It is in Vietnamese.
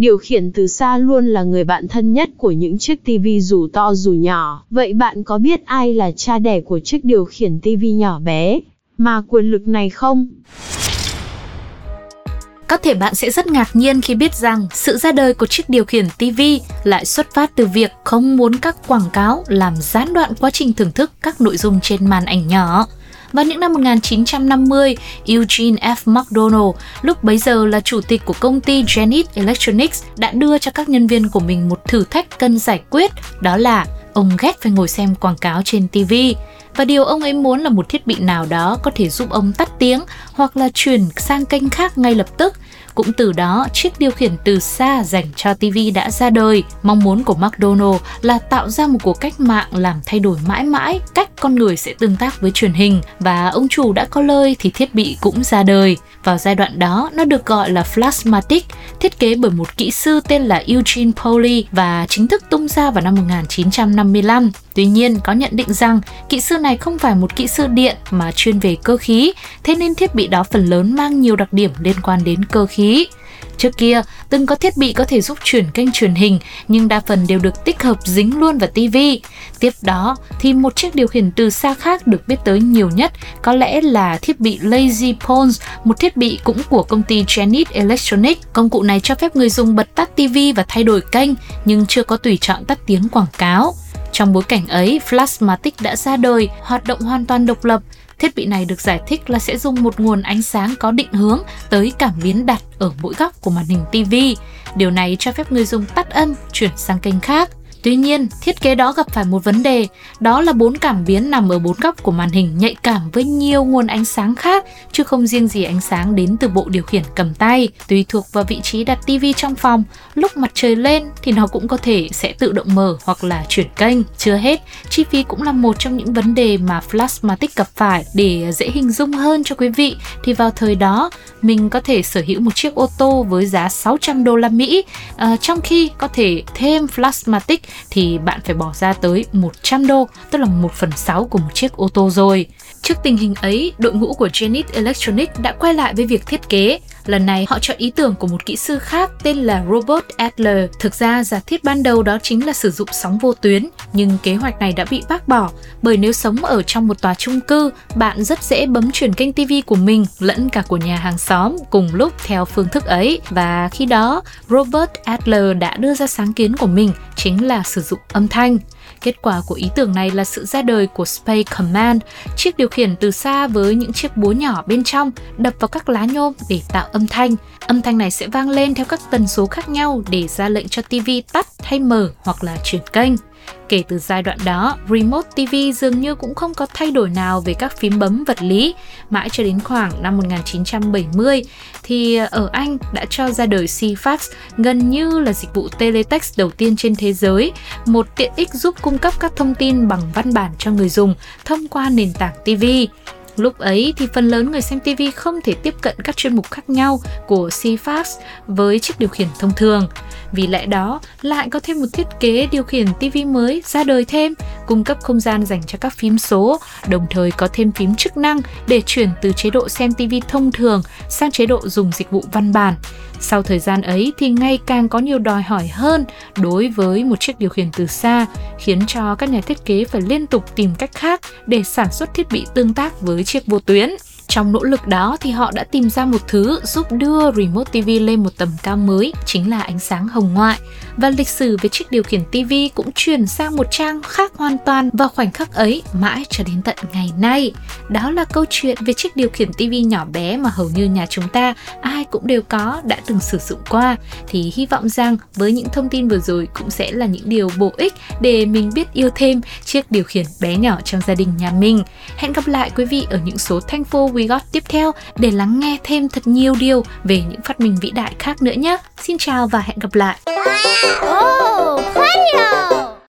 Điều khiển từ xa luôn là người bạn thân nhất của những chiếc TV dù to dù nhỏ. Vậy bạn có biết ai là cha đẻ của chiếc điều khiển TV nhỏ bé mà quyền lực này không? Có thể bạn sẽ rất ngạc nhiên khi biết rằng sự ra đời của chiếc điều khiển TV lại xuất phát từ việc không muốn các quảng cáo làm gián đoạn quá trình thưởng thức các nội dung trên màn ảnh nhỏ. Vào những năm 1950, Eugene F. McDonald, lúc bấy giờ là chủ tịch của công ty Janet Electronics, đã đưa cho các nhân viên của mình một thử thách cần giải quyết, đó là ông ghét phải ngồi xem quảng cáo trên TV. Và điều ông ấy muốn là một thiết bị nào đó có thể giúp ông tắt tiếng hoặc là chuyển sang kênh khác ngay lập tức cũng từ đó, chiếc điều khiển từ xa dành cho TV đã ra đời. Mong muốn của McDonald là tạo ra một cuộc cách mạng làm thay đổi mãi mãi cách con người sẽ tương tác với truyền hình và ông chủ đã có lời thì thiết bị cũng ra đời. Vào giai đoạn đó, nó được gọi là Flashmatic, thiết kế bởi một kỹ sư tên là Eugene Pauli và chính thức tung ra vào năm 1955. Tuy nhiên, có nhận định rằng kỹ sư này không phải một kỹ sư điện mà chuyên về cơ khí, thế nên thiết bị đó phần lớn mang nhiều đặc điểm liên quan đến cơ khí. Trước kia, từng có thiết bị có thể giúp chuyển kênh truyền hình, nhưng đa phần đều được tích hợp dính luôn vào TV. Tiếp đó, thì một chiếc điều khiển từ xa khác được biết tới nhiều nhất có lẽ là thiết bị Lazy Pons, một thiết bị cũng của công ty Janet Electronics. Công cụ này cho phép người dùng bật tắt TV và thay đổi kênh, nhưng chưa có tùy chọn tắt tiếng quảng cáo. Trong bối cảnh ấy, Flashmatic đã ra đời, hoạt động hoàn toàn độc lập. Thiết bị này được giải thích là sẽ dùng một nguồn ánh sáng có định hướng tới cảm biến đặt ở mỗi góc của màn hình TV. Điều này cho phép người dùng tắt âm, chuyển sang kênh khác. Tuy nhiên, thiết kế đó gặp phải một vấn đề, đó là bốn cảm biến nằm ở bốn góc của màn hình nhạy cảm với nhiều nguồn ánh sáng khác, chứ không riêng gì ánh sáng đến từ bộ điều khiển cầm tay. Tùy thuộc vào vị trí đặt TV trong phòng, lúc mặt trời lên thì nó cũng có thể sẽ tự động mở hoặc là chuyển kênh. Chưa hết, chi phí cũng là một trong những vấn đề mà Flashmatic gặp phải. Để dễ hình dung hơn cho quý vị, thì vào thời đó, mình có thể sở hữu một chiếc ô tô với giá 600 đô la Mỹ, à, trong khi có thể thêm Flashmatic thì bạn phải bỏ ra tới 100 đô, tức là 1 phần 6 của một chiếc ô tô rồi. Trước tình hình ấy, đội ngũ của Janet Electronics đã quay lại với việc thiết kế. Lần này họ chọn ý tưởng của một kỹ sư khác tên là Robert Adler. Thực ra giả thiết ban đầu đó chính là sử dụng sóng vô tuyến, nhưng kế hoạch này đã bị bác bỏ bởi nếu sống ở trong một tòa chung cư, bạn rất dễ bấm chuyển kênh TV của mình lẫn cả của nhà hàng xóm cùng lúc theo phương thức ấy. Và khi đó, Robert Adler đã đưa ra sáng kiến của mình chính là sử dụng âm thanh. Kết quả của ý tưởng này là sự ra đời của Space Command, chiếc điều khiển từ xa với những chiếc búa nhỏ bên trong đập vào các lá nhôm để tạo âm âm thanh. Âm thanh này sẽ vang lên theo các tần số khác nhau để ra lệnh cho TV tắt hay mở hoặc là chuyển kênh. Kể từ giai đoạn đó, Remote TV dường như cũng không có thay đổi nào về các phím bấm vật lý. Mãi cho đến khoảng năm 1970 thì ờ, ở Anh đã cho ra đời CFax gần như là dịch vụ teletext đầu tiên trên thế giới, một tiện ích giúp cung cấp các thông tin bằng văn bản cho người dùng thông qua nền tảng TV. Lúc ấy thì phần lớn người xem TV không thể tiếp cận các chuyên mục khác nhau của CFax với chiếc điều khiển thông thường. Vì lẽ đó, lại có thêm một thiết kế điều khiển TV mới ra đời thêm, cung cấp không gian dành cho các phím số, đồng thời có thêm phím chức năng để chuyển từ chế độ xem TV thông thường sang chế độ dùng dịch vụ văn bản. Sau thời gian ấy thì ngày càng có nhiều đòi hỏi hơn đối với một chiếc điều khiển từ xa, khiến cho các nhà thiết kế phải liên tục tìm cách khác để sản xuất thiết bị tương tác với chiếc vô tuyến. Trong nỗ lực đó thì họ đã tìm ra một thứ giúp đưa Remote TV lên một tầm cao mới, chính là ánh sáng hồng ngoại. Và lịch sử về chiếc điều khiển TV cũng chuyển sang một trang khác hoàn toàn vào khoảnh khắc ấy mãi cho đến tận ngày nay. Đó là câu chuyện về chiếc điều khiển TV nhỏ bé mà hầu như nhà chúng ta ai cũng đều có, đã từng sử dụng qua. Thì hy vọng rằng với những thông tin vừa rồi cũng sẽ là những điều bổ ích để mình biết yêu thêm chiếc điều khiển bé nhỏ trong gia đình nhà mình. Hẹn gặp lại quý vị ở những số Thankful We Got tiếp theo để lắng nghe thêm thật nhiều điều về những phát minh vĩ đại khác nữa nhé. Xin chào và hẹn gặp lại. Wow, oh,